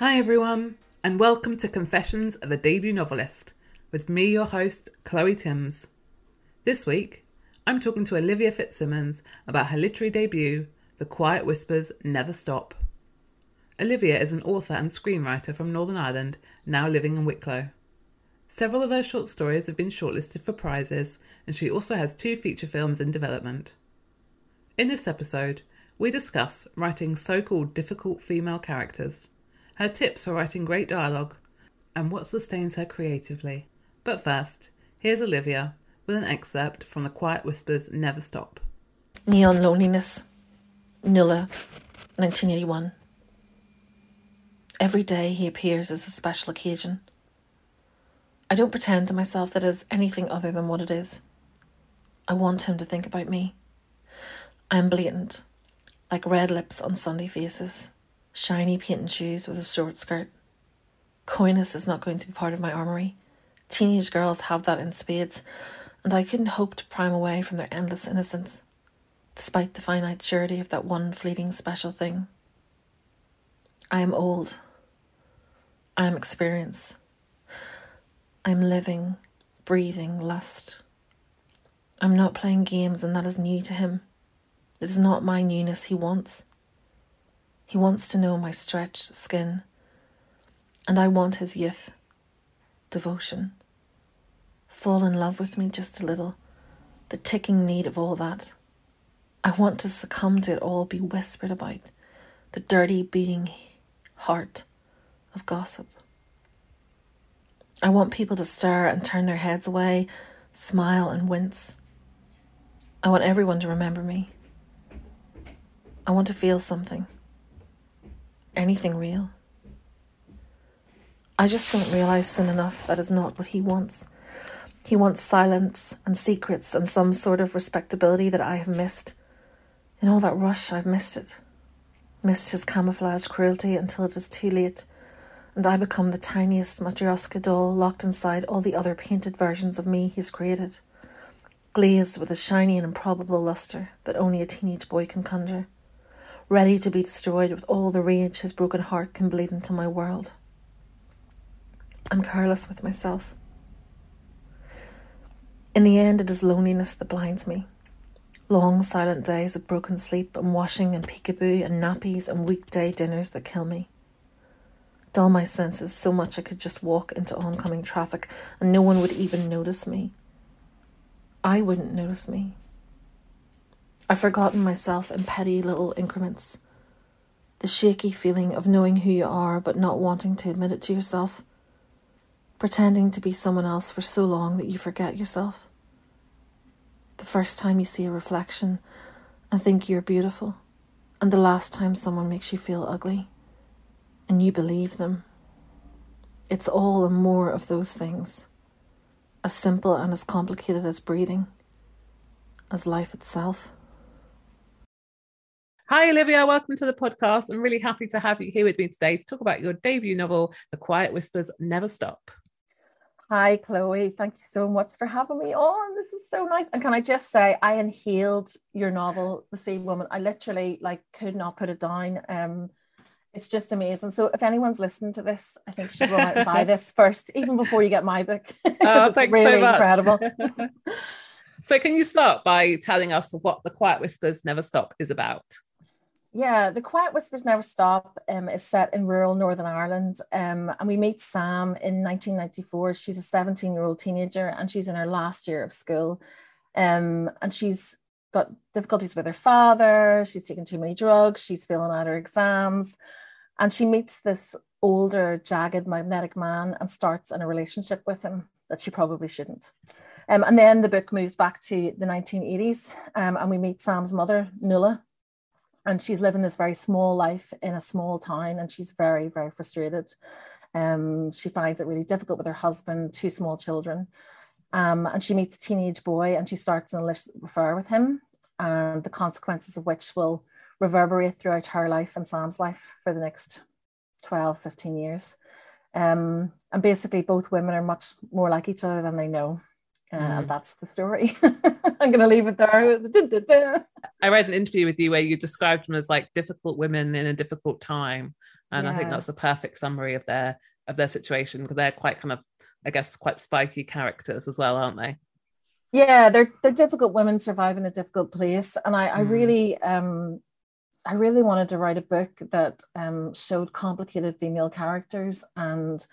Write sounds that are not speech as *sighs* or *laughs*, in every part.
Hi, everyone, and welcome to Confessions of a Debut Novelist with me, your host, Chloe Timms. This week, I'm talking to Olivia Fitzsimons about her literary debut, The Quiet Whispers Never Stop. Olivia is an author and screenwriter from Northern Ireland, now living in Wicklow. Several of her short stories have been shortlisted for prizes, and she also has two feature films in development. In this episode, we discuss writing so called difficult female characters her tips for writing great dialogue, and what sustains her creatively. But first, here's Olivia with an excerpt from The Quiet Whispers Never Stop. Neon Loneliness, Nuala, 1981. Every day he appears as a special occasion. I don't pretend to myself that it is anything other than what it is. I want him to think about me. I am blatant, like red lips on Sunday faces shiny patent shoes with a short skirt. Coyness is not going to be part of my armory. Teenage girls have that in spades, and I couldn't hope to prime away from their endless innocence, despite the finite surety of that one fleeting special thing. I am old. I am experience. I am living, breathing lust. I'm not playing games, and that is new to him. It is not my newness he wants. He wants to know my stretched skin, and I want his youth, devotion. Fall in love with me just a little, the ticking need of all that. I want to succumb to it all, be whispered about, the dirty beating heart of gossip. I want people to stare and turn their heads away, smile and wince. I want everyone to remember me. I want to feel something anything real. I just don't realize soon enough that is not what he wants. He wants silence and secrets and some sort of respectability that I have missed. In all that rush, I've missed it. Missed his camouflage cruelty until it is too late, and I become the tiniest Matryoshka doll locked inside all the other painted versions of me he's created, glazed with a shiny and improbable luster that only a teenage boy can conjure ready to be destroyed with all the rage his broken heart can bleed into my world. I'm careless with myself. In the end, it is loneliness that blinds me. Long, silent days of broken sleep and washing and peekaboo and nappies and weekday dinners that kill me. Dull my senses so much I could just walk into oncoming traffic and no one would even notice me. I wouldn't notice me. I've forgotten myself in petty little increments. The shaky feeling of knowing who you are but not wanting to admit it to yourself. Pretending to be someone else for so long that you forget yourself. The first time you see a reflection and think you're beautiful, and the last time someone makes you feel ugly, and you believe them. It's all and more of those things, as simple and as complicated as breathing, as life itself. Hi, Olivia. Welcome to the podcast. I'm really happy to have you here with me today to talk about your debut novel, The Quiet Whispers Never Stop. Hi, Chloe. Thank you so much for having me on. This is so nice. And can I just say, I inhaled your novel, The Seawomen. I literally like could not put it down. Um, it's just amazing. So if anyone's listening to this, I think you should run out and buy this first, even before you get my book. *laughs* Oh, it's really so incredible. *laughs* so can you start by telling us what the Quiet Whispers Never Stop is about? Yeah, The Quiet Whispers Never Stop um, is set in rural Northern Ireland. Um, and we meet Sam in 1994. She's a 17 year old teenager and she's in her last year of school. Um, and she's got difficulties with her father. She's taken too many drugs. She's failing out her exams. And she meets this older, jagged, magnetic man and starts in a relationship with him that she probably shouldn't. Um, and then the book moves back to the 1980s um, and we meet Sam's mother, Nuala, and she's living this very small life in a small town and she's very very frustrated. Um, she finds it really difficult with her husband two small children. Um, and she meets a teenage boy and she starts an illicit affair with him and the consequences of which will reverberate throughout her life and sam's life for the next 12 15 years. Um, and basically both women are much more like each other than they know uh, Mm. and that's the story *laughs* i'm going to leave it there. I read an interview with you where you described them as like difficult women in a difficult time, and I think that's a perfect summary of their of their situation because they're quite kind of, I guess, quite spiky characters as well, aren't they? yeah they're they're difficult women survive in a difficult place and i i Mm. really um i really wanted to write a book that um showed complicated female characters and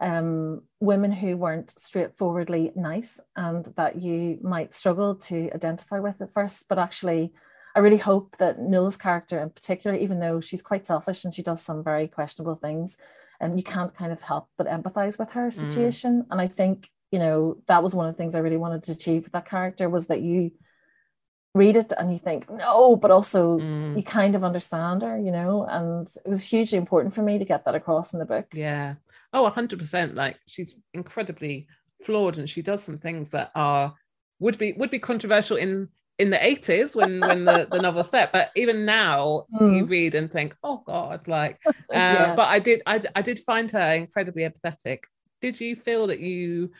um women who weren't straightforwardly nice and that you might struggle to identify with at first. But actually i really hope that Nuala's character in particular even though she's quite selfish and she does some very questionable things and you can't kind of help but empathize with her situation. And i think you know that was one of the things i really wanted to achieve with that character was that you read it and you think no but also Mm. you kind of understand her you know and it was hugely important for me to get that across in the book Yeah. Oh, 100%. Like she's incredibly flawed and she does some things that are would be would be controversial in in the 80s when when the, the novel set but even now *laughs* you Mm. read and think oh god like *laughs* uh, Yeah. but i did I, I did find her incredibly empathetic did you feel that you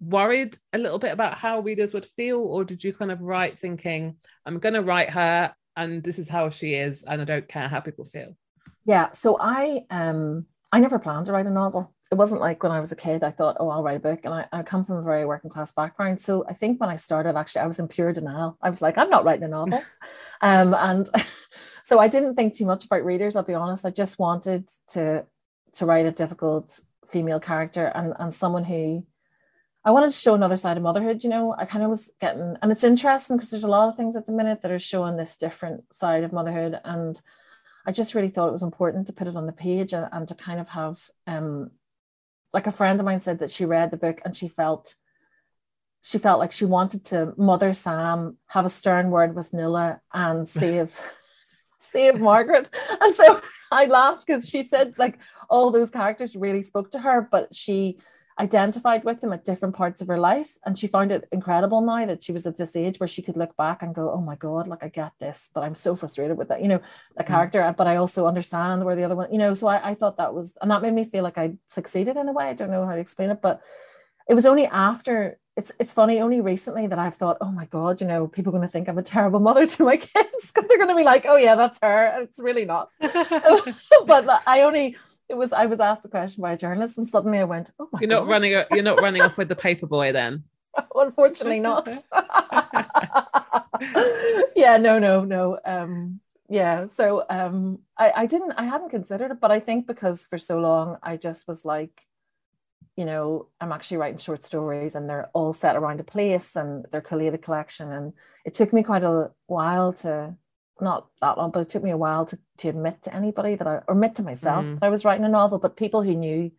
worried a little bit about how readers would feel or did you kind of write thinking i'm going to write her and this is how she is and i don't care how people feel yeah so i um i never planned to write a novel. It wasn't like when i was a kid i thought oh i'll write a book and i, I come from a very working class background. So i think when i started actually i was in pure denial. I was like i'm not writing a novel. *laughs* Um and *laughs* so i didn't think too much about readers i'll be honest. I just wanted to to write a difficult female character and and someone who I wanted to show another side of motherhood, you know. I kind of was getting, and it's interesting because there's a lot of things at the minute that are showing this different side of motherhood. And I just really thought it was important to put it on the page and, and to kind of have, um, like a friend of mine said that she read the book and she felt, she felt like she wanted to mother Sam, have a stern word with Nuala, and *laughs* save, save Margaret. *laughs* And so I laughed because she said like all those characters really spoke to her, but she identified with them at different parts of her life. And she found it incredible now that she was at this age where she could look back and go, oh my God, like I get this, but I'm so frustrated with that, you know, a mm. character, but I also understand where the other one, you know, so I, I thought that was, and that made me feel like I succeeded in a way. I don't know how to explain it, but it was only after it's it's funny only recently that I've thought, oh my God, you know, people are going to think I'm a terrible mother *laughs* to my kids because they're going to be like, oh yeah, that's her. It's really not. *laughs* *laughs* but like, I only it was I was asked the question by a journalist and suddenly I went, oh my you're God. not running a- you're not *laughs* running off with the paper boy then *laughs* Unfortunately not. *laughs* yeah, no, no, no. Um, yeah, so um, I, I didn't, I hadn't considered it, but I think because for so long I just was like, you know, I'm actually writing short stories and they're all set around a place and they're collated collection. And it took me quite a while to, not that long, but it took me a while to, to admit to anybody that I, or admit to myself Mm. that I was writing a novel. But people who knew,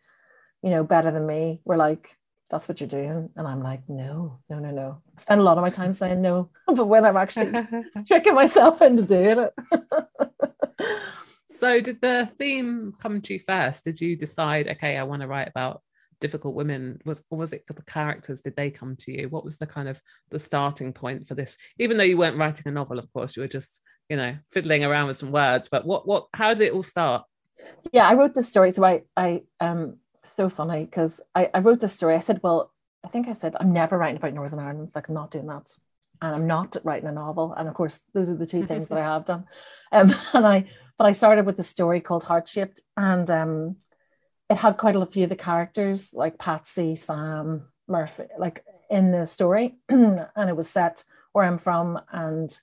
you know, better than me were like, that's what you're doing. And I'm like, no, no, no, no. I spend a lot of my time saying no, *laughs* but when I'm actually *laughs* tricking myself into doing it. So, did the theme come to you first? Did you decide, okay, I want to write about difficult women? Was or was it the characters? Did they come to you? What was the kind of the starting point for this? Even though you weren't writing a novel, of course, you were just, you know, fiddling around with some words. But what, what, how did it all start? yeah, I wrote this story. So I, I, um, so funny because I, I wrote this story. I said, well, I think I said I'm never writing about Northern Ireland. It's like I'm not doing that, and I'm not writing a novel. And of course, those are the two things that I have done. *laughs* Um, and I but I started with a story called Heart Shaped, and um, it had quite a few of the characters like Patsy, Sam, Murphy, like in the story, *clears throat* and it was set where I'm from, and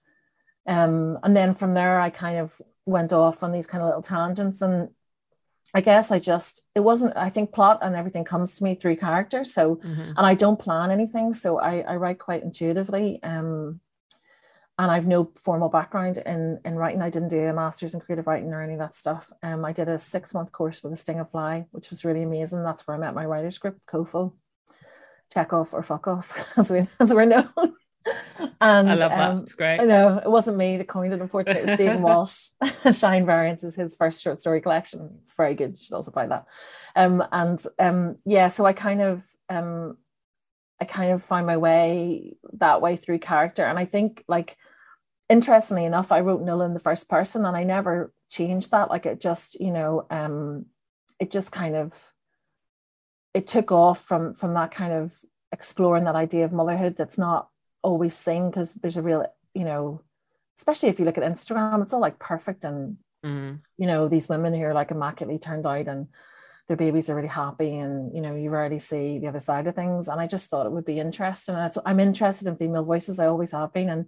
um, and then from there I kind of went off on these kind of little tangents, and I guess I just it wasn't. I think plot and everything comes to me through character, so mm-hmm. and I don't plan anything, so I I write quite intuitively. Um, and I've no formal background in in writing. I didn't do a master's in creative writing or any of that stuff. Um, I did a six month course with a Stinging Fly, which was really amazing. That's where I met my writers group, COFO, check off or fuck off, *laughs* as we as we're known. *laughs* and I love that. Um, it's great. I know it wasn't me that coined it. Unfortunately, It was Stephen *laughs* Walsh. *laughs* Shine Variations is his first short story collection. It's very good. You should also buy that. Um, and um, yeah, so I kind of um, I kind of find my way that way through character. And I think, like, interestingly enough, I wrote Nuala in the first person and I never changed that. Like, it just, you know, um, it just kind of it took off from from that kind of exploring that idea of motherhood that's not always seen because there's a real, you know, especially if you look at Instagram, it's all like perfect and mm. you know, these women who are like immaculately turned out and their babies are really happy and you know you rarely see the other side of things. And i just thought it would be interesting. And i'm interested in female voices. I always have been. And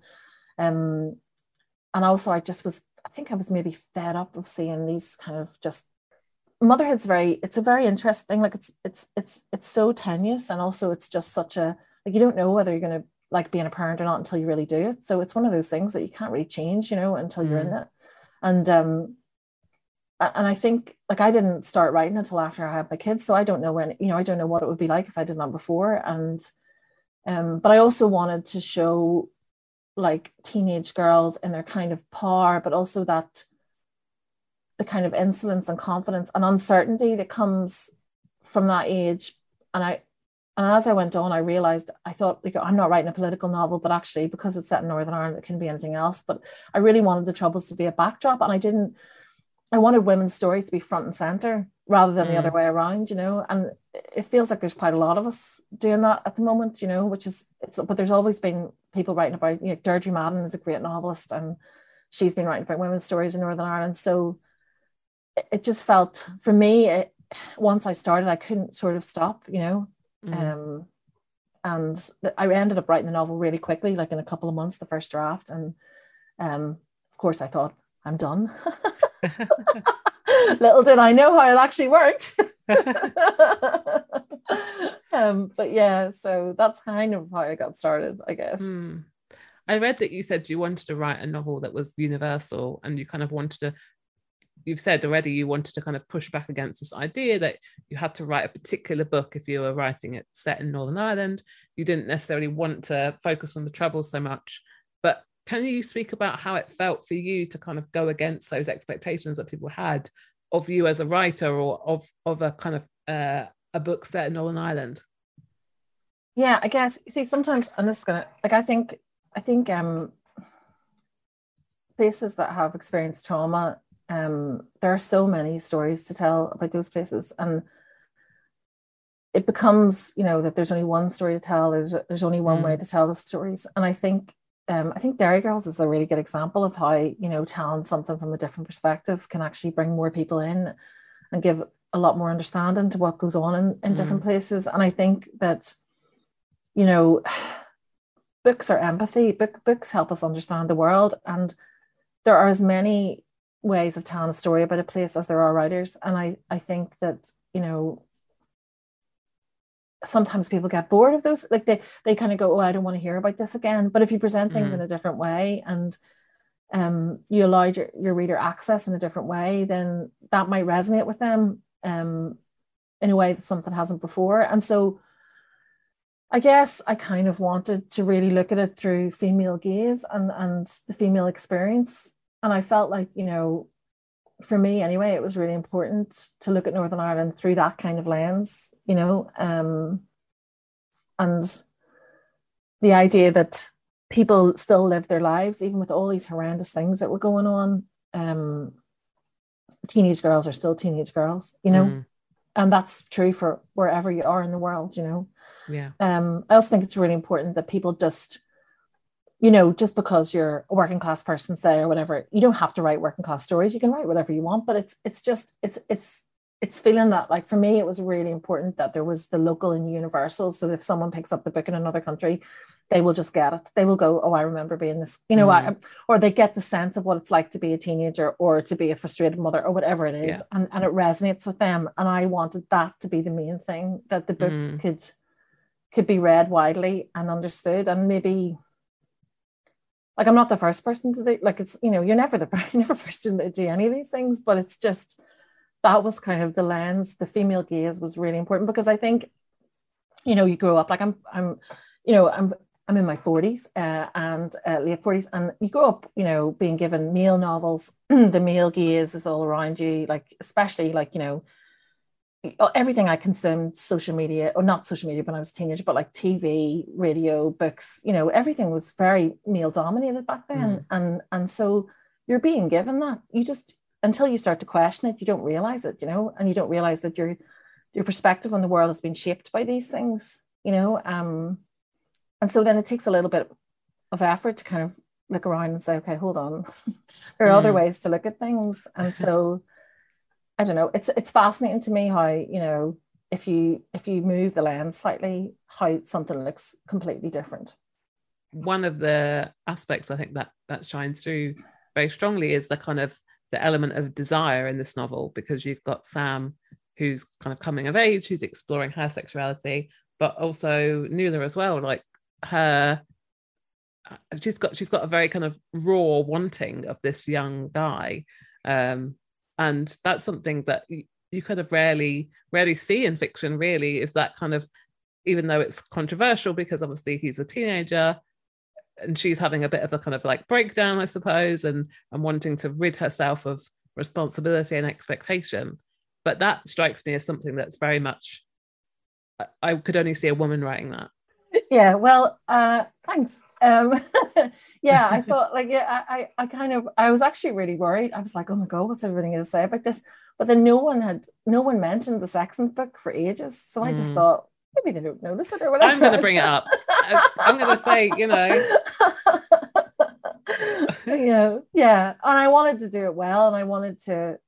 um and also i just was i think i was maybe fed up of seeing these kind of just motherhood's very it's a very interesting thing like it's it's it's it's so tenuous and also it's just such a like you don't know whether you're going to like being a parent or not until you really do it so it's one of those things that you can't really change you know until you're in mm. it and um and I think like I didn't start writing until after I had my kids, so I don't know when you know I don't know what it would be like if I did that before. And um, but I also wanted to show like teenage girls and their kind of power, but also that the kind of insolence and confidence and uncertainty that comes from that age. And I and as I went on, I realized I thought like I'm not writing a political novel, but actually because it's set in Northern Ireland, it can be anything else. But I really wanted the troubles to be a backdrop, and I didn't I wanted women's stories to be front and center rather than mm. the other mm. way around, you know. And it feels like there's quite a lot of us doing that at the moment, you know, which is it's but there's always been people writing about, you know, Deirdre Madden is a great novelist and she's been writing about women's stories in Northern Ireland. So it, it just felt for me, it, once I started, I couldn't sort of stop, you know. Mm. Um and I ended up writing the novel really quickly, like in a couple of months, the first draft. And um, of course I thought, I'm done. *laughs* Little did I know how it actually worked. *laughs* um, but yeah, so that's kind of how I got started, I guess. Mm. I read that you said you wanted to write a novel that was universal and you kind of wanted to you've said already you wanted to kind of push back against this idea that you had to write a particular book if you were writing it set in Northern Ireland. You didn't necessarily want to focus on the troubles so much. But can you speak about how it felt for you to kind of go against those expectations that people had of you as a writer or of of a kind of uh, a book set in Northern Ireland? Yeah, I guess you see sometimes, this is gonna like I think I think um places that have experienced trauma, um, there are so many stories to tell about those places, and it becomes you know that there's only one story to tell. There's there's only one mm. way to tell the stories, and I think um, I think Derry Girls is a really good example of how you know telling something from a different perspective can actually bring more people in and give a lot more understanding to what goes on in, in mm. different places. And I think that you know *sighs* books are empathy. Book books help us understand the world, and there are as many ways of telling a story about a place as there are writers. And I I think that you know sometimes people get bored of those like they they kind of go oh i don't want to hear about this again but if you present things mm. in a different way and um you allow your, your reader access in a different way then that might resonate with them um in a way that something hasn't before and so i guess i kind of wanted to really look at it through female gaze and and the female experience and i felt like you know for me anyway, it was really important to look at Northern Ireland through that kind of lens, you know, um, and the idea that people still live their lives even with all these horrendous things that were going on. Um, teenage girls are still teenage girls, you know, mm. and that's true for wherever you are in the world, you know. Yeah. Um, I also think it's really important that people just you know, just because you're a working class person, say, or whatever, you don't have to write working class stories. You can write whatever you want, but it's it's just it's it's it's feeling that like for me it was really important that there was the local and universal so if someone picks up the book in another country they will just get it they will go oh i remember being this you know mm. I, or they get the sense of what it's like to be a teenager or to be a frustrated mother or whatever it is yeah. and, and it resonates with them and i wanted that to be the main thing that the book mm. could could be read widely and understood and maybe like i'm not the first person to do like it's you know you're never the *laughs* you're never first to do any of these things but it's just that was kind of the lens the female gaze was really important because i think you know you grow up like i'm i'm you know i'm i'm in my 40s uh, and uh, late 40s and you grow up you know being given male novels *clears throat* the male gaze is all around you like especially like you know everything I consumed, social media, or not social media when I was a teenager, but like TV, radio, books, you know, everything was very male dominated back then. Mm. And and so you're being given that. You just until you start to question it, you don't realize it, you know, and you don't realize that your your perspective on the world has been shaped by these things, you know. Um, and so then it takes a little bit of effort to kind of look around and say, okay, hold on, *laughs* there are mm. other ways to look at things. And so I don't know, it's it's fascinating to me how, you know, if you if you move the lens slightly, how something looks completely different. One of the aspects I think that that shines through very strongly is the kind of the element of desire in this novel because you've got Sam who's kind of coming of age, who's exploring her sexuality, but also Nuala as well. Like her, she's got she's got a very kind of raw wanting of this young guy, um, and that's something that you, kind of rarely rarely see in fiction. Really, is that kind of even though it's controversial because obviously he's a teenager and she's having a bit of a kind of like breakdown, I suppose, and and wanting to rid herself of responsibility and expectation. But that strikes me as something that's very much I could only see a woman writing that. Yeah, well, uh, thanks. Um, *laughs* yeah, I *laughs* thought like yeah, I, I kind of I was actually really worried. I was like, oh my god, what's everybody going to say about this? But then no one had no one mentioned the sex book for ages. So I just mm. thought, maybe they don't notice it or whatever. I'm going to bring it up. *laughs* I'm going to say, you know. yeah, yeah. And I wanted to do it well, and I wanted to,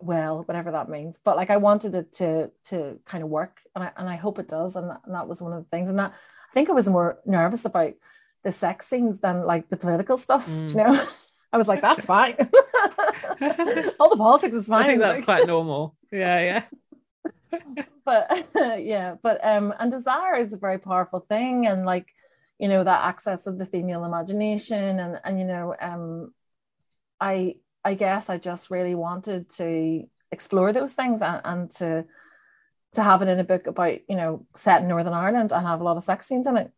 well, whatever that means. But like, I wanted it to to kind of work, and I and I hope it does. And that, and that was one of the things. And that I think I was more nervous about the sex scenes than like the political stuff. Mm. you know? *laughs* I was like, that's fine. *laughs* All the politics is fine. I think that's quite normal. Yeah, yeah *laughs* but yeah but um and desire is a very powerful thing and like you know that access of the female imagination and and you know um i i guess i just really wanted to explore those things and, and to to have it in a book about you know set in northern ireland and have a lot of sex scenes in it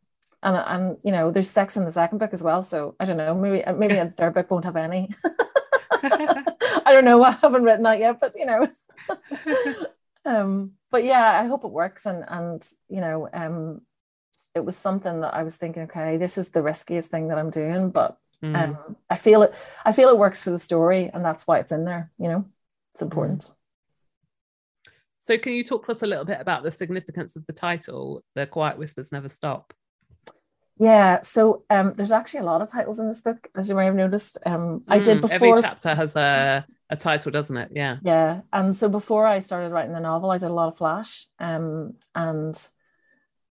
and and you know there's sex in the second book as well so i don't know maybe maybe *laughs* the third book won't have any. *laughs* I don't know i haven't written that yet but you know. *laughs* Um but yeah i hope it works and and you know um it was something that i was thinking okay this is the riskiest thing that i'm doing but mm. um i feel it i feel it works for the story and that's why it's in there you know? It's important. Mm. so can you talk to us a little bit about the significance of the title the quiet whispers never stop yeah, so um, there's actually a lot of titles in this book, as you may have noticed. Um, I did before. Every chapter has a, a title, doesn't it? Yeah. Yeah, and so before I started writing the novel, I did a lot of flash, um, and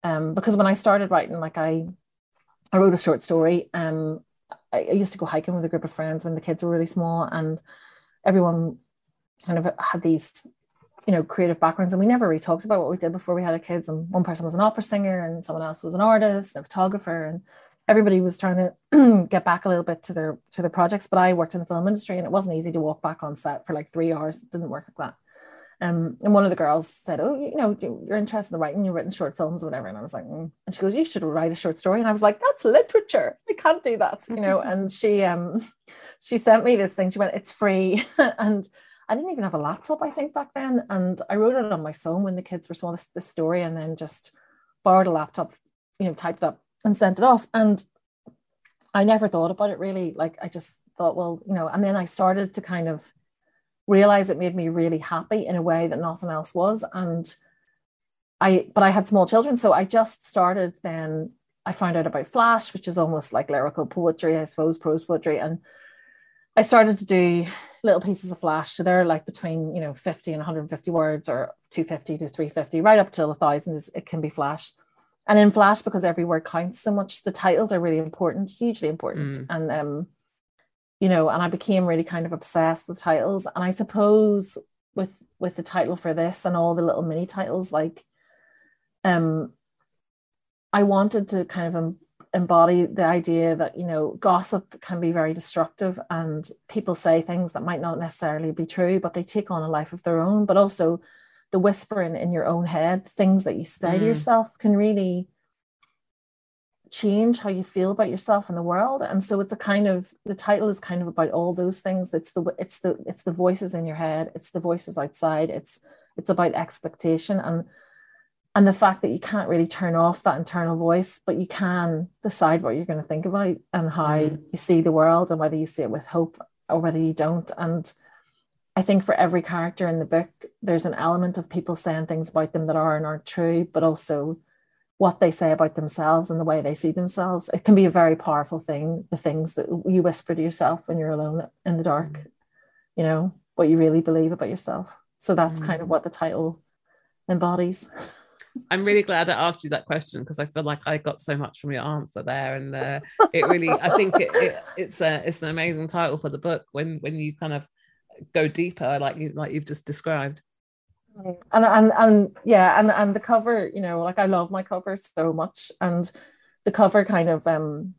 um, because when I started writing, like I, I wrote a short story. Um, I, I used to go hiking with a group of friends when the kids were really small, and everyone kind of had these you know creative backgrounds and we never really talked about what we did before we had our kids and one person was an opera singer and someone else was an artist and a photographer and everybody was trying to *clears throat* get back a little bit to their to their projects. But i worked in the film industry and it wasn't easy to walk back on set for like three hours. It didn't work like that. Um, and one of the girls said oh you know you're interested in writing. You've written short films or whatever. And i was like mm. and she goes you should write a short story. And i was like that's literature. I can't do that you know? *laughs* And she um *laughs* she sent me this thing. She went it's free. *laughs* And I didn't even have a laptop, I think, back then. And I wrote it on my phone when the kids were saw this, this story and then just borrowed a laptop, you know, typed up and sent it off. And I never thought about it really. Like I just thought, well, you know, and then I started to kind of realize it made me really happy in a way that nothing else was. And I, but I had small children. So I just started then I found out about Flash, which is almost like lyrical poetry, I suppose, prose poetry. And I started to do little pieces of Flash. So they're like between, you know, 50 and 150 words or 250 to 350, right up to a thousand is it can be Flash. And in Flash, because every word counts so much, the titles are really important, hugely important. Mm. And um, you know, and I became really kind of obsessed with titles. And I suppose with with the title for this and all the little mini titles, like um I wanted to kind of embody the idea that you know gossip can be very destructive and people say things that might not necessarily be true but they take on a life of their own. But also the whispering in your own head things that you say mm. to yourself can really change how you feel about yourself and the world. And so it's a kind of the title is kind of about all those things. It's the it's the it's the voices in your head. It's the voices outside. It's it's about expectation. And and the fact that you can't really turn off that internal voice but you can decide what you're going to think about and how mm. you see the world and whether you see it with hope or whether you don't and i think for every character in the book there's an element of people saying things about them that are and aren't true but also what they say about themselves and the way they see themselves it can be a very powerful thing the things that you whisper to yourself when you're alone in the dark mm. you know what you really believe about yourself so that's mm. kind of what the title embodies *laughs* I'm really glad I asked you that question because I feel like I got so much from your answer there, and uh, it really, I think it, it, it's a it's an amazing title for the book when when you kind of go deeper, like you like you've just described. And and and yeah, and and the cover, you know, like I love my cover so much, and the cover kind of um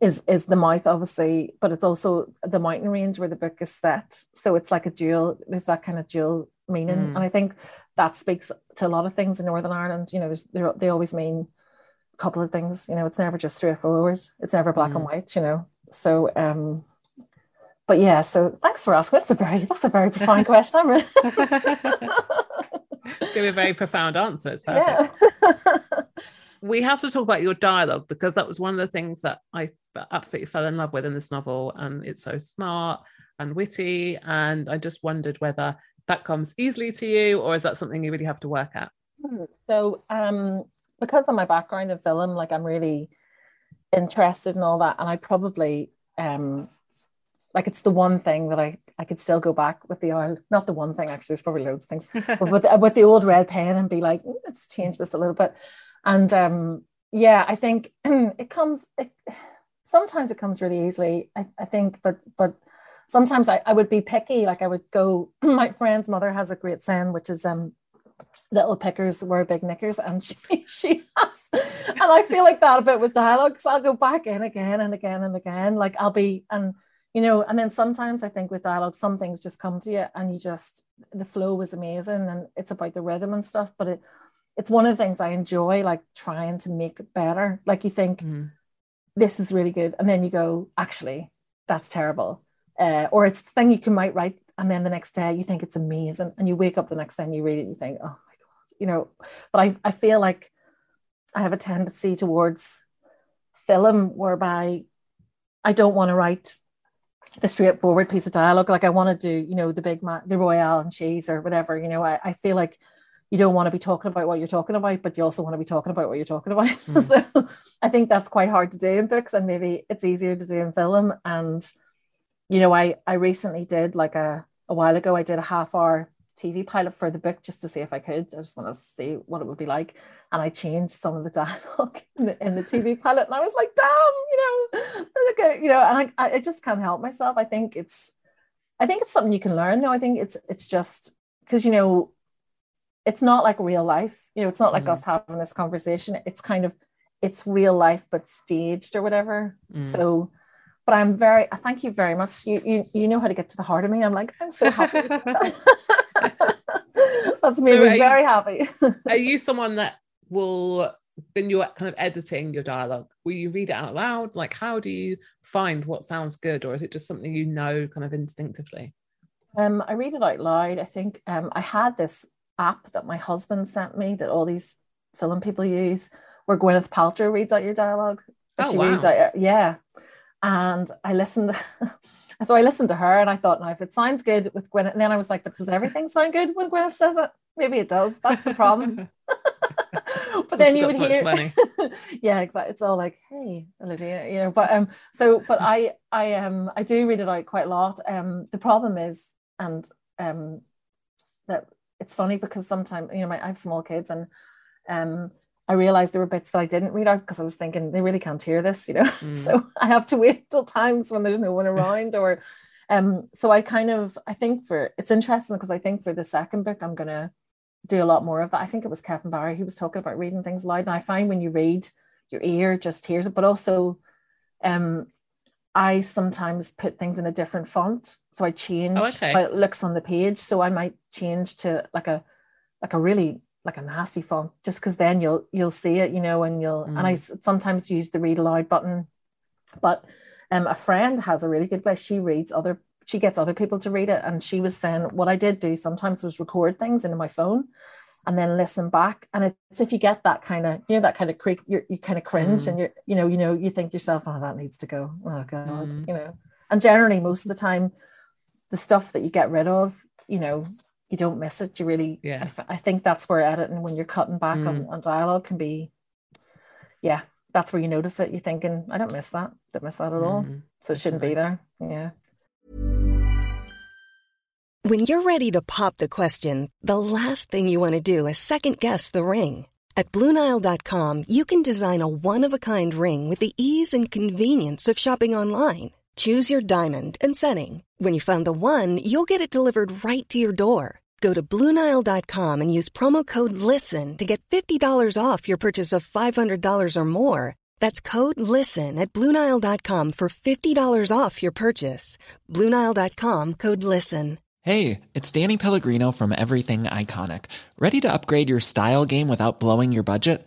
is is the mouth obviously but it's also the mountain range where the book is set so it's like a dual there's that kind of dual meaning mm. and i think that speaks to a lot of things in Northern Ireland. You know, they always mean a couple of things. You know, it's never just straightforward. It's never black mm. and white. You know, so um, but yeah. So thanks for asking. That's a very that's a very profound question. *laughs* Give a very profound answer. It's perfect. Yeah. *laughs* we have to talk about your dialogue because that was one of the things that I absolutely fell in love with in this novel, and it's so smart and witty. And I just wondered whether that comes easily to you, or is that something you really have to work at? Hmm, so, um, because of my background in film, like I'm really interested in all that, and I probably um, like it's the one thing that I I could still go back with the oil. Not the one thing actually. There's probably loads of things, *laughs* but with with the old red pen and be like, let's change this a little bit. And um, yeah, I think *clears throat* it comes. It, *sighs* sometimes it comes really easily. I, I think, but but sometimes I, I would be picky. Like I would go, *clears throat* my friend's mother has a great saying, which is um little pickers wear big knickers and *laughs* she she has and I feel like that a bit with dialogue because I'll go back in again and again and again like I'll be and you know and then sometimes I think with dialogue some things just come to you and you just the flow was amazing and it's about the rhythm and stuff but it it's one of the things I enjoy like trying to make it better like you think mm. this is really good and then you go actually that's terrible uh, or it's the thing you can might write and then the next day you think it's amazing and you wake up the next day and you read it and you think oh my god you know but I, I feel like I have a tendency towards film whereby I don't want to write the straightforward piece of dialogue like I want to do you know the big ma- the royale and cheese or whatever you know I, I feel like you don't want to be talking about what you're talking about, but you also want to be talking about what you're talking about. *laughs* Mm. so I think that's quite hard to do in books, and maybe it's easier to do in film. And you know, I I recently did like a a while ago. I did a half hour TV pilot for the book just to see if I could. I just want to see what it would be like, and I changed some of the *laughs* dialogue in the, in the TV pilot, and I was like, damn, you know, look at you know, and I I just can't help myself. I think it's I think it's something you can learn though. I think it's it's just because you know it's not like real life. You know, it's not like mm. us having this conversation. It's kind of it's real life but staged or whatever. Mm. So but I'm very thank you very much. You, you you know how to get to the heart of me. I'm like, I'm so happy. *laughs* *laughs* That's made so me very you, happy. are you someone that will when you're kind of editing your dialogue, will you read it out loud? Like how do you find what sounds good, or is it just something you know kind of instinctively? Um, I read it out loud. I think um, I had this app that my husband sent me that all these film people use where Gwyneth Paltrow reads out your dialogue. Oh, she wow. reads out, yeah. And I listened. *laughs* and so I listened to her and I thought, now if it sounds good with Gwyneth, and then I was like, but does everything sound good when Gwyneth says it? Maybe it does. That's the problem. *laughs* *laughs* but then you would hear yeah, exactly. It's all like, hey, Olivia, you know. But um, so but I I um I do read it out quite a lot. Um, the problem is, and um, that it's funny because sometimes you know my I have small kids and um I realized there were bits that I didn't read out because I was thinking they really can't hear this, you know. *laughs* Mm. so I have to wait till times when there's no one around or um so I kind of I think for it's interesting because I think for the second book I'm gonna do a lot more of that. I think it was Kevin Barry who was talking about reading things aloud. And I find when you read, your ear just hears it, but also um I sometimes put things in a different font. So I change oh, okay. how it looks on the page. So I might change to like a like a really like a nasty font just because then you'll you'll see it, you know, and you'll mm. and I mm. sometimes use the read aloud button. But um a friend has a really good way. She reads other she gets other people to read it. And she was saying what I did do sometimes was record things into my phone and then listen back. And it's if you get that kind of, you know, that kind of creak, you you kind of cringe mm. and you're, you know, you know, you think yourself, oh, that needs to go. Oh God, mm. you know. And generally most of the time, the stuff that you get rid of, you know, you don't miss it. You really, yeah. I, I think that's where editing when you're cutting back mm. on, on dialogue can be, yeah, that's where you notice it. You're thinking, I don't miss that. Don't miss that at all. Mm. So it shouldn't be there. Yeah. When you're ready to pop the question, the last thing you want to do is second guess the ring. At Bluenile.com, you can design a one of a kind ring with the ease and convenience of shopping online. Choose your diamond and setting. When you find the one, you'll get it delivered right to your door. Go to Bluenile.com and use promo code LISTEN to get $50 off your purchase of $500 or more. That's code LISTEN at Bluenile.com for $50 off your purchase. Bluenile.com code LISTEN. Hey, it's Danny Pellegrino from Everything Iconic. Ready to upgrade your style game without blowing your budget?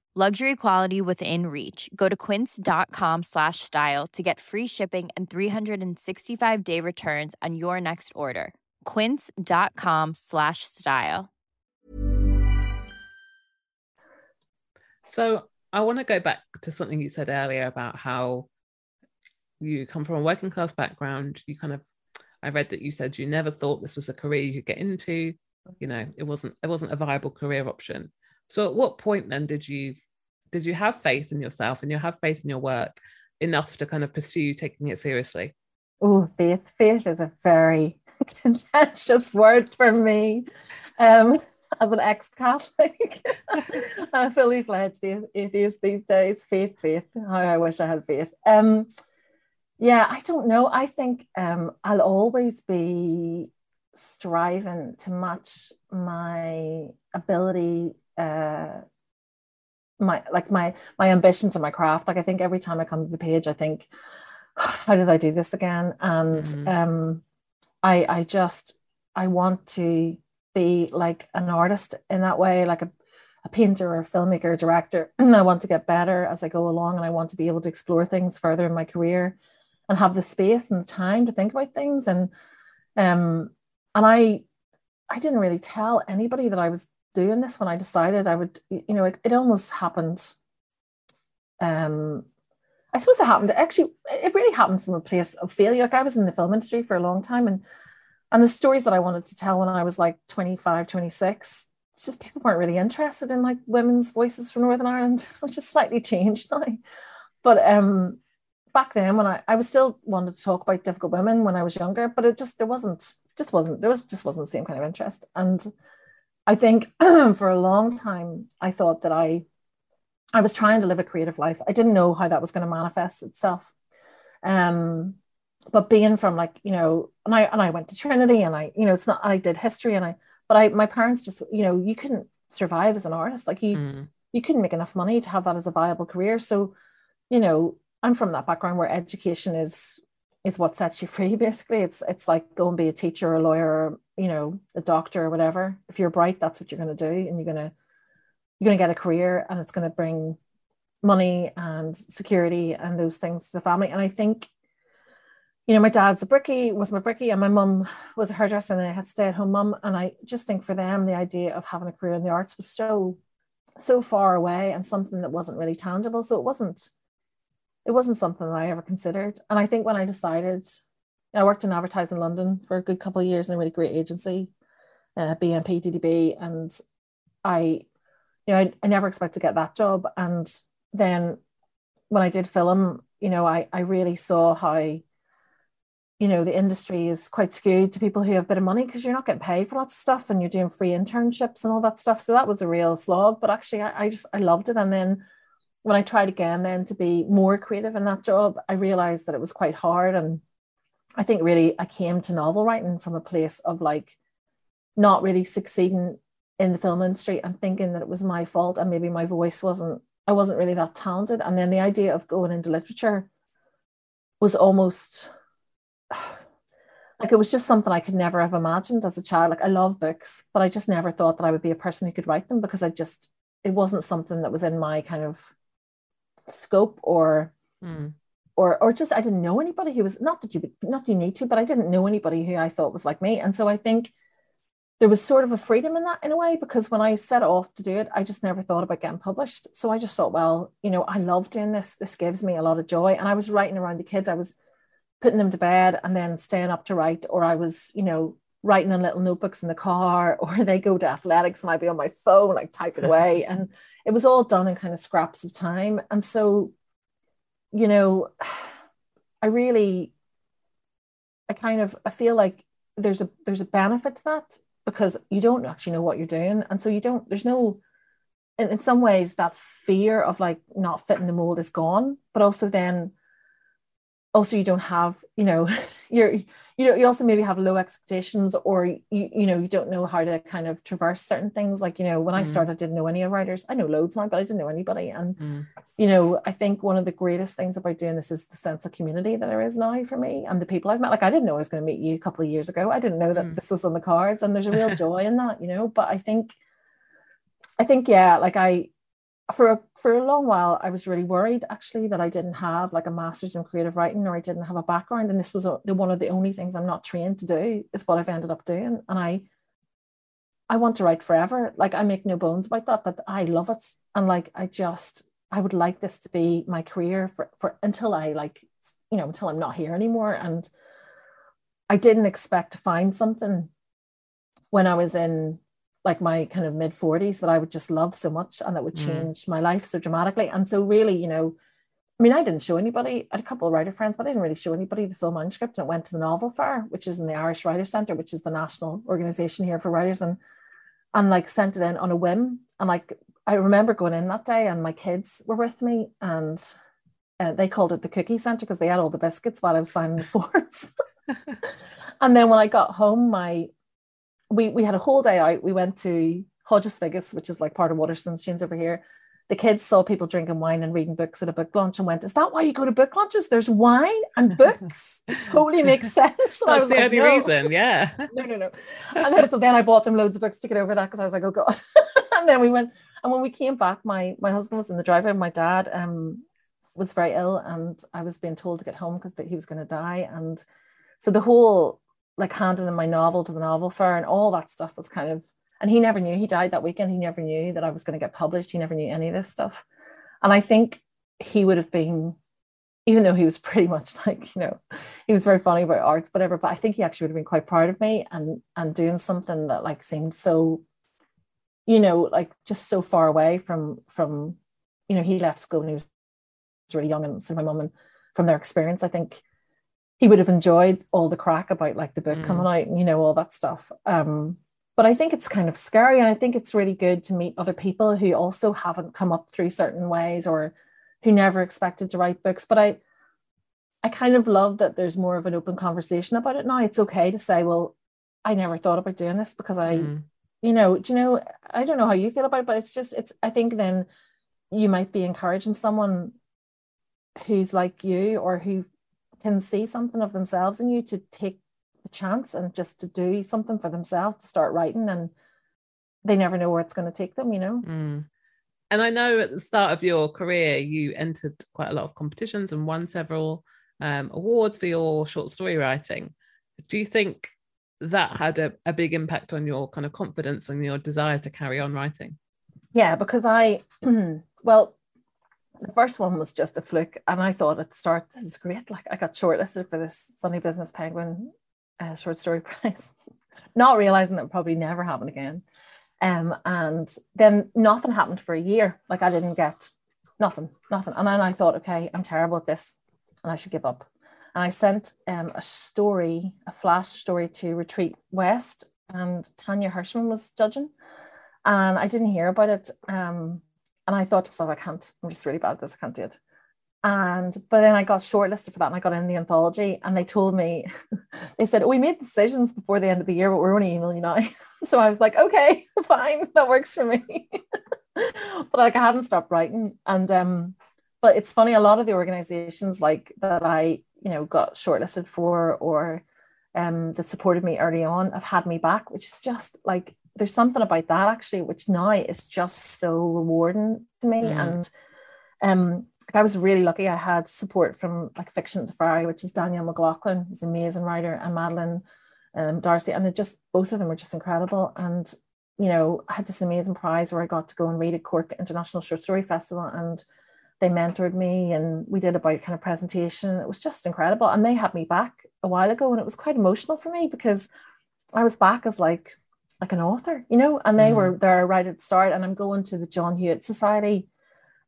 Luxury quality within reach. Go to quince.com slash style to get free shipping and 365 day returns on your next order. Quince.com slash style. So I want to go back to something you said earlier about how you come from a working class background. You kind of, I read that you said you never thought this was a career you could get into. You know, it wasn't, it wasn't a viable career option. So at what point then did you, did you have faith in yourself and you have faith in your work enough to kind of pursue taking it seriously? Oh, faith. Faith is a very *laughs* contentious word for me. Um, as an ex-Catholic, *laughs* I'm fully fledged atheist these days. Faith, faith. How I wish I had faith. Um, yeah, I don't know. I think um, I'll always be striving to match my ability, uh, my like my my ambition to my craft. Like I think every time I come to the page, I think, *sighs* how did I do this again? And mm-hmm. um, I I just I want to be like an artist in that way, like a, a painter or a filmmaker, director. *clears throat* And I want to get better as I go along and I want to be able to explore things further in my career and have the space and the time to think about things. And um and I I didn't really tell anybody that I was doing this when I decided I would, you know, it, it almost happened. Um I suppose it happened actually, it really happened from a place of failure. Like I was in the film industry for a long time and and the stories that I wanted to tell when I was like 25, 26, it's just people weren't really interested in like women's voices from Northern Ireland, *laughs* which has slightly changed now. But um, back then, when I, I was still wanted to talk about difficult women when I was younger, but it just there wasn't just wasn't there was just wasn't the same kind of interest. And I think *clears throat* for a long time I thought that I I was trying to live a creative life. I didn't know how that was going to manifest itself. Um, but being from like you know and i and i went to trinity and i you know it's not i did history and i but i my parents just you know you couldn't survive as an artist like you mm. you couldn't make enough money to have that as a viable career so you know i'm from that background where education is is what sets you free *laughs* basically it's it's like go and be a teacher or a lawyer you know a doctor or whatever if you're bright that's what you're going to do and you're going to you're going to get a career and it's going to bring money and security and those things to the family and i think you know, my dad's a brickie, was my brickie, and my mum was a hairdresser, and I had stay at home mum. And I just think for them, the idea of having a career in the arts was so, so far away and something that wasn't really tangible. So it wasn't, it wasn't something that I ever considered. And I think when I decided, I worked in advertising in London for a good couple of years in a really great agency, uh, BMP, DDB, and I, you know, I, I never expected to get that job. And then when I did film, you know, I, I really saw how you know the industry is quite skewed to people who have a bit of money because you're not getting paid for lots of stuff and you're doing free internships and all that stuff so that was a real slog but actually I, I, just i loved it and then when i tried again then to be more creative in that job i realized that it was quite hard and i think really i came to novel writing from a place of like not really succeeding in the film industry and thinking that it was my fault and maybe my voice wasn't i wasn't really that talented and then the idea of going into literature was almost like it was just something I could never have imagined as a child. Like I love books, but I just never thought that I would be a person who could write them because I just it wasn't something that was in my kind of scope or mm. or or just I didn't know anybody who was not that you not you need to, but I didn't know anybody who I thought was like me. And so I think there was sort of a freedom in that in a way because when I set off to do it, I just never thought about getting published. So I just thought, well, you know, I love doing this. This gives me a lot of joy. And I was writing around the kids. I was putting them to bed and then staying up to write, or I was, you know, writing on little notebooks in the car, *laughs* or they go to athletics and I'd be on my phone, like typing away. *laughs* and it was all done in kind of scraps of time. And so, you know, *sighs* I really, I kind of, I feel like there's a there's a benefit to that because you don't actually know what you're doing. And so you don't, there's no, in, in some ways, that fear of like not fitting the mold is gone, but also then also you don't have you know *laughs* you're you know you also maybe have low expectations or you you know you don't know how to kind of traverse certain things like you know when mm. i started i didn't know any writers i know loads now but i didn't know anybody and mm. you know i think one of the greatest things about doing this is the sense of community that there is now for me and the people i've met like i didn't know i was going to meet you a couple of years ago i didn't know that mm. this was on the cards and there's a real *laughs* joy in that you know but i think i think yeah like i for a, for a long while i was really worried actually that i didn't have like a master's in creative writing or i didn't have a background. And this was a, the, one of the only things i'm not trained to do is what i've ended up doing. And i i want to write forever. Like i make no bones about that that i love it. And like i just i would like this to be my career for, for until i like you know until i'm not here anymore. And i didn't expect to find something when i was in like my kind of mid 40s that I would just love so much and that would mm. change mm. my life so dramatically. And so, really, you know, I mean, I didn't show anybody. I had a couple of writer friends, but I didn't really show anybody the full manuscript. And it went to the Novel Fair, which is in the Irish Writers Centre, which is the national organization here for writers, and and like sent it in on a whim. And like I remember going in that day, and my kids were with me, and uh, they called it the Cookie Centre because they had all the biscuits while I was signing the *laughs* forms. *laughs* and then when I got home, my we we had a whole day out. We went to Hodges Figgis, which is like part of Waterstones Tunes over here. The kids saw people drinking wine and reading books at a book lunch and went, Is that why you go to book lunches? There's wine and *laughs* books. it totally makes *laughs* sense. That's I was the like, only no. reason, yeah. *laughs* no, no, no. And then so then I bought them loads of books to get over that because I was like, oh God. and then we went, and when we came back, my my husband was in the driveway, my dad um was very ill, and I was being told to get home because that he was going to die. And so the whole like handing in my novel to the novel fair and all that stuff was kind of and he never knew he died that weekend he never knew that i was going to get published he never knew any of this stuff and i think he would have been even though he was *laughs* pretty much like, you know, he was very funny about art, whatever. But I think he actually would have been quite proud of me and and doing something that like seemed so, you know, like just so far away from from, you know, he left school when he was really young and so my mum and from their experience, I think he would have enjoyed all the crack about like the book mm. coming out and you know all that stuff. Um, but I think it's kind of scary, and I think it's really good to meet other people who also haven't come up through certain ways or who never expected to write books. But I, I kind of love that there's more of an open conversation about it now. It's okay to say, well, I never thought about doing this because I, mm. you know, do you know, I don't know how you feel about it, but it's just, it's, I think then you might be encouraging someone who's like you or who can see something of themselves in you to take the chance and just to do something for themselves to start writing and they never know where it's going to take them you know? Mm. and i know at the start of your career you entered quite a lot of competitions and won several um, awards for your short story writing. Do you think that had a, a big impact on your kind of confidence and your desire to carry on writing? Yeah because i *clears throat* well the first one was just a fluke, and I thought at the start, this is great. Like I got shortlisted for this Sunday Business Penguin uh, short story *laughs* prize, not realizing that would probably never happen again. Um, and then nothing happened for a year. Like I didn't get nothing, nothing. And then I thought, okay, I'm terrible at this, and I should give up. And I sent um, a story, a flash story to Retreat West, and Tania Hershman was judging. And I didn't hear about it. Um, and I thought to myself, I can't, I'm just really bad at this, I can't do it. And but then I got shortlisted for that and I got in the anthology and they told me, *laughs* they said, oh, we made decisions before the end of the year, but we're only emailing you now. *laughs* so I was like, okay, *laughs* fine, that works for me. but like I hadn't stopped writing. And um, but it's funny, a lot of the organizations like that I, you know, got shortlisted for or um that supported me early on have had me back, which is just like there's something about that actually, which now is just so rewarding to me. Mm. And um, I was really lucky. I had support from like Fiction at the Friary, which is Danielle McLaughlin, who's an amazing writer, and Madeline um, D'Arcy, and they're just both of them were just incredible. And you know, I had this amazing prize where I got to go and read at Cork International Short Story Festival, and they mentored me, and we did a kind of presentation. It was just incredible, and they had me back a while ago, and it was quite emotional for me because I was back as like like an author, you know, and they mm were there right at the start. And I'm going to the John Hewitt Society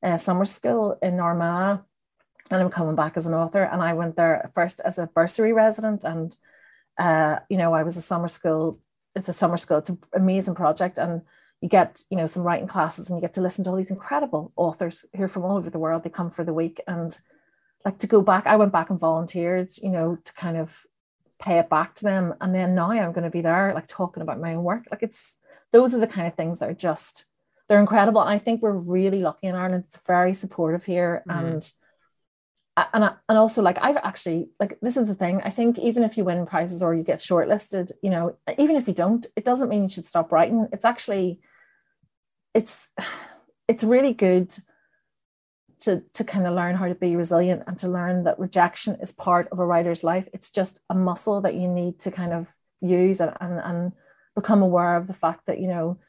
uh, summer school in Armagh, and I'm coming back as an author. And I went there first as a bursary resident, and uh, you know, I was a summer school. It's a summer school. It's an amazing project, and you get you know some writing classes, and you get to listen to all these incredible authors who are from all over the world. They come for the week, and like to go back. I went back and volunteered, you know, to kind of pay it back to them. And then now I'm going to be there, like talking about my own work. Like it's those are the kind of things that are just they're incredible. And I think we're really lucky in Ireland. It's very supportive here. Mm. And and and also like I've actually like this is the thing. I think even if you win prizes or you get shortlisted, you know, even if you don't, it doesn't mean you should stop writing. It's actually it's *sighs* it's really good to to kind of learn how to be resilient and to learn that rejection is part of a writer's life. It's just a muscle that you need to kind of use and and, and become aware of the fact that you know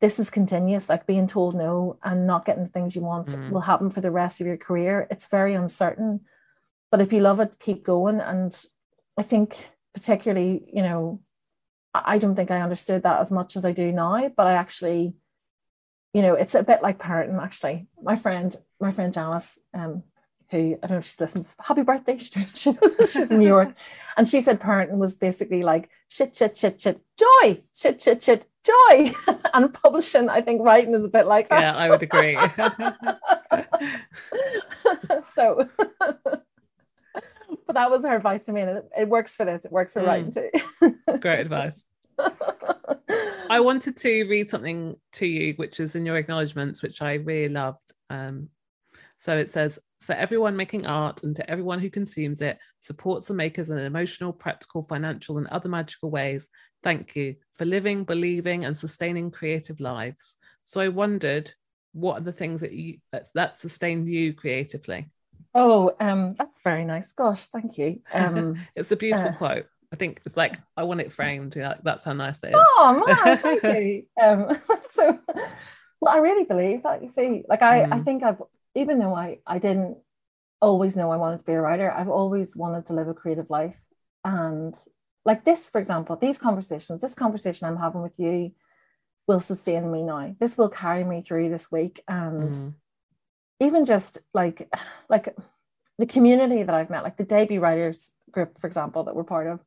this is continuous like being told no and not getting the things you want mm. will happen for the rest of your career. It's very uncertain but if you love it keep going. And i think particularly you know i don't think i understood that as much as i do now but i actually you know, it's a bit like parenting actually. My friend, my friend Janice, um, who I don't know if she listens, happy birthday. *laughs* She knows she's in New York. *laughs* And she said parenting was basically like shit, shit, shit, shit, joy, shit, shit, shit, joy. *laughs* and publishing, I think writing is a bit like that. Yeah, I would agree. so but that was her advice to me. And it, it works for this, it works for mm. writing too. Great advice. I wanted to read something to you, which is in your acknowledgements, which I really loved. Um, so it says, for everyone making art and to everyone who consumes it, supports the makers in emotional, practical, financial, and other magical ways. Thank you for living, believing, and sustaining creative lives. So I wondered, what are the things that you that, that sustain you creatively? Oh, um, that's very nice. Gosh, thank you. *laughs* Um, it's a beautiful uh, quote. I think it's like I want it framed. Like, that's how nice it is. Oh man, thank *laughs* you. Um, *laughs* so, well, I really believe that. You see, like I, mm. I think I've even though I, I didn't always know I wanted to be a writer. I've always wanted to live a creative life. And like this, for example, these conversations, this conversation I'm having with you will sustain me now. This will carry me through this week. And mm. even just like *sighs* like the community that I've met, like the debut writers group, for example, that we're part of,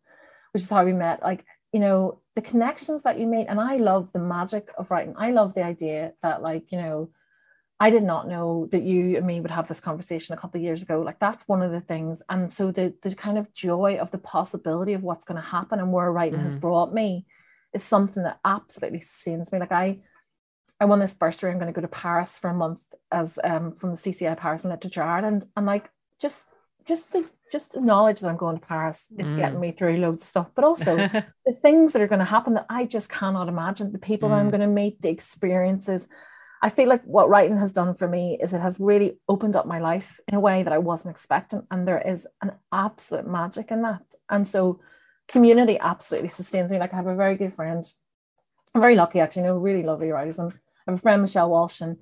which is how we met, like, you know, the connections that you made. And I love the magic of writing. I love the idea that, like, you know, I did not know that you and me would have this conversation a couple of years ago. Like that's one of the things. And so the the kind of joy of the possibility of what's going to happen and where writing mm. has brought me is something that absolutely sustains me. Like I I won this bursary. I'm going to go to Paris for a month as um, from the CCI Paris and Literature Ireland. And like just just the just the knowledge that I'm going to Paris is mm. getting me through loads of stuff, but also *laughs* the things that are going to happen that I just cannot imagine, the people mm. that I'm mm. going to meet, the experiences. I feel like what writing has done for me is it has really opened up my life in a way that I wasn't expecting. And there is an absolute magic in that. And so community absolutely sustains me. Like I have a very good friend. I'm very lucky actually, you know, really lovely writers. And I have a friend, Michelle Walsh, and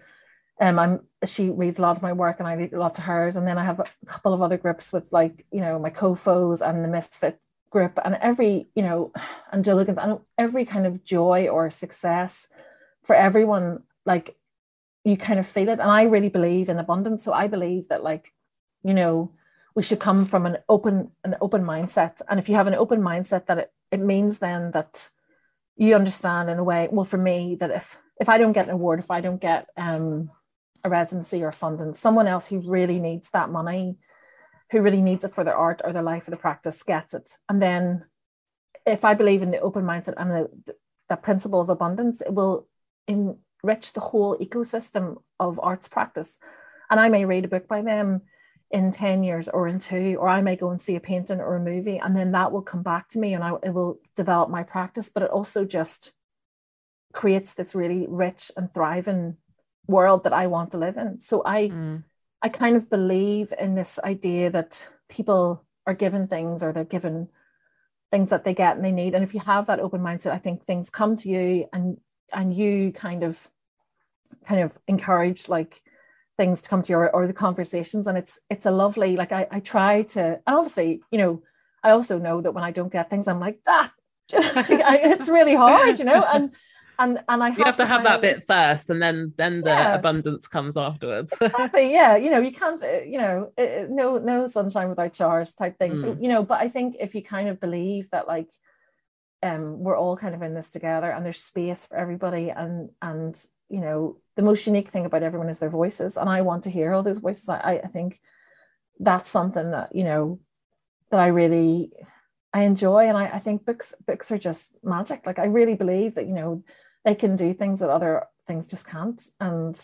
um, I'm she reads a lot of my work and I read lots of hers. And then I have a couple of other groups with like, you know, my co-foes and the misfit group and every, you know, *sighs* and Gilligan's and every kind of joy or success for everyone, like you kind of feel it. And I really believe in abundance. So I believe that like, you know, we should come from an open, an open mindset. And if you have an open mindset that it, it means then that you understand in a way, well, for me, that if if I don't get an award, if I don't get um a residency or funding, someone else who really needs that money, who really needs it for their art or their life or the practice gets it. And then if I believe in the open mindset and the, the, principle of abundance, it will enrich the whole ecosystem of arts practice. And I may read a book by them in 10 years or in two, or I may go and see a painting or a movie, and then that will come back to me and I, it will develop my practice. But it also just creates this really rich and thriving world that I want to live in. So I mm. I kind of believe in this idea that people are given things or they're given things that they get and they need. And if you have that open mindset, I think things come to you and and you kind of kind of encourage like things to come to you or, or the conversations and it's it's a lovely like I, I try to and obviously you know I also know that when I don't get things I'm like ah *laughs* it's really hard you know and and and I have you have to, have that bit first and then then the yeah. abundance comes afterwards *laughs* exactly yeah you know you can't uh, you know no no sunshine without showers type thing mm. so you know but I think if you kind of believe that like um we're all kind of in this together and there's space for everybody and and you know the most unique thing about everyone is their voices and i want to hear all those voices i, I think that's something that you know that i really i enjoy and I, I think books books are just magic like i really believe that you know they can do things that other things just can't. And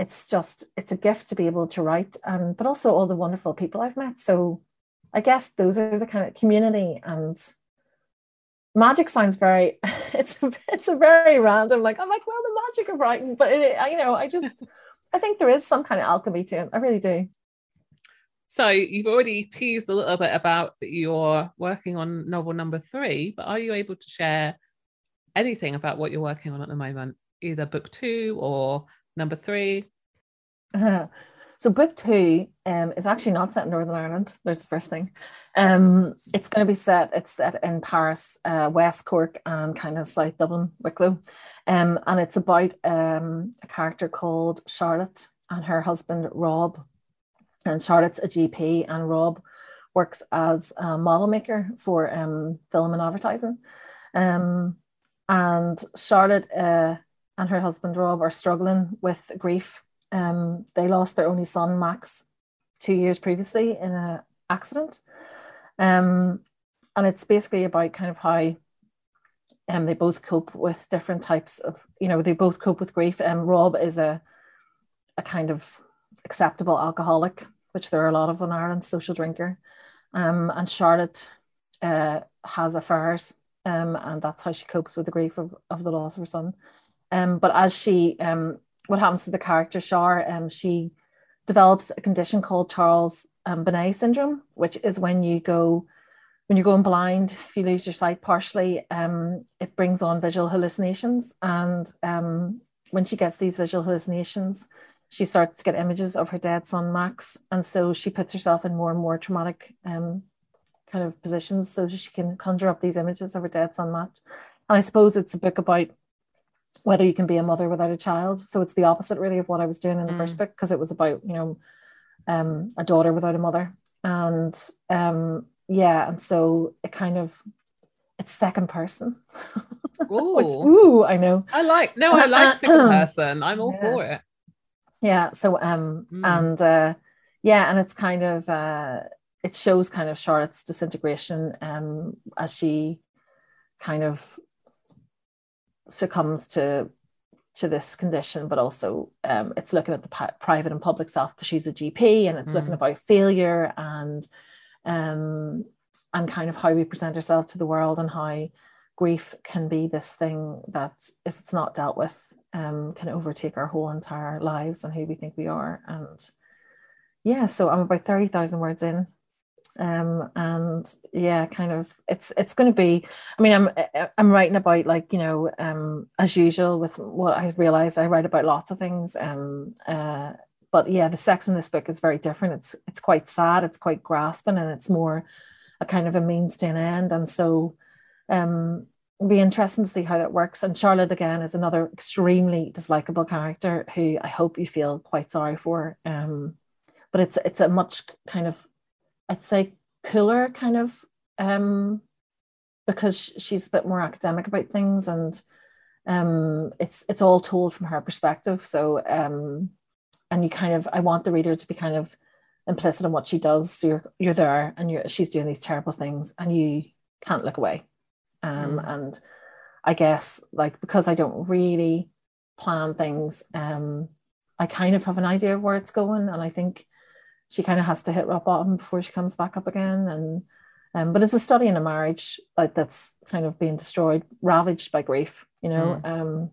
it's just it's a gift to be able to write and but also all the wonderful people i've met. So i guess those are the kind of community and magic sounds very *laughs* it's it's a very random like i'm like well the magic of writing but it, you know i just *laughs* i think there is some kind of alchemy to it. I really do. So you've already teased a little bit about that you're working on novel number three but are you able to share anything about what you're working on at the moment either book two or number three uh, *laughs* so book two um, is actually not set in Northern Ireland. There's the first thing. Um, it's going to be set. It's set in Paris, uh, West Cork, and kind of South Dublin, Wicklow, um, and it's about um, a character called Charlotte and her husband Rob. And Charlotte's a GP, and Rob works as a model maker for um, film and advertising. Um, and Charlotte uh, and her husband Rob are struggling with grief um, they lost their only son, Max, two years previously in an accident. Um, and it's basically about kind of how um, they both cope with different types of, you know, they both cope with grief. Um, Rob is a, a kind of acceptable alcoholic, which there are a lot of in Ireland, social drinker. Um, and Charlotte uh, has affairs, um, and that's how she copes with the grief of, of the loss of her son. Um, but as she um, what happens to the character Shar. Um, she develops a condition called Charles um, syndrome, which is when you go when you're going blind, if you lose your sight partially, um, it brings on visual hallucinations. And um, when she gets these visual hallucinations, she starts to get images of her dead son Max, and so she puts herself in more and more traumatic um, kind of positions so she can conjure up these images of her dead son Max. And I suppose it's a book about whether you can be a mother without a child. So it's the opposite really of what I was doing in the mm. first book because it was about you know um, a daughter without a mother, and um, yeah, and so it kind of it's second person. *laughs* Ooh. Which, ooh, I know. I like no, I like second person. I'm all yeah. for it. Yeah. So um mm. and uh yeah, and it's kind of uh it shows kind of Charlotte's disintegration um as she kind of succumbs to to this condition, but also um, it's looking at the p- private and public self because she's a GP, and it's mm. looking about failure and um, and kind of how we present ourselves to the world and how grief can be this thing that if it's not dealt with um, can overtake our whole entire lives and who we think we are and yeah so i'm about 30000 words in um, and yeah kind of it's it's going to be i mean i'm i'm writing about like you know um, as usual with what i realized i write about lots of things um, uh, but yeah the sex in this book is very different it's it's quite sad it's quite grasping and it's more a kind of a means to an end. And so um be interesting to see how that works. And Charlotte again is another extremely dislikable character who I hope you feel quite sorry for. Um, but it's it's a much kind of I'd say cooler kind of um because she's a bit more academic about things and um it's it's all told from her perspective. So um and you kind of I want the reader to be kind of implicit in what she does. So you're you're there and you're she's doing these terrible things and you can't look away. Um, mm. and I guess like because I don't really plan things, um, I kind of have an idea of where it's going. And I think she kind of has to hit rock bottom before she comes back up again. And um, but it's a study in a marriage like that's kind of being destroyed, ravaged by grief, you know. Mm. Um,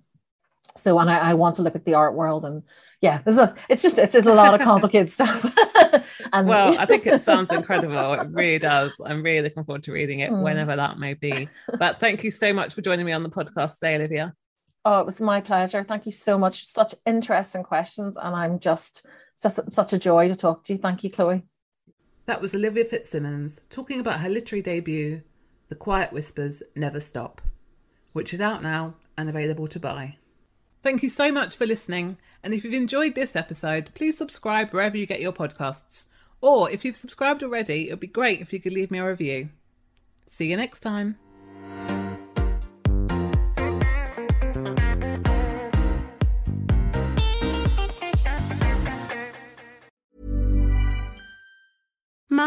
so and I, I, want to look at the art world and yeah there's a it's just it's a lot of complicated *laughs* stuff and well i think it sounds *laughs* incredible it really does i'm really looking forward to reading it mm. whenever that may be but thank you so much for joining me on the podcast today olivia oh it was my pleasure thank you so much such interesting questions and i'm just such, such a joy to talk to you thank you chloe that was olivia fitzsimons talking about her literary debut the quiet whispers never stop which is out now and available to buy Thank you so much for listening. And if you've enjoyed this episode, please subscribe wherever you get your podcasts. Or if you've subscribed already, it would be great if you could leave me a review. See you next time.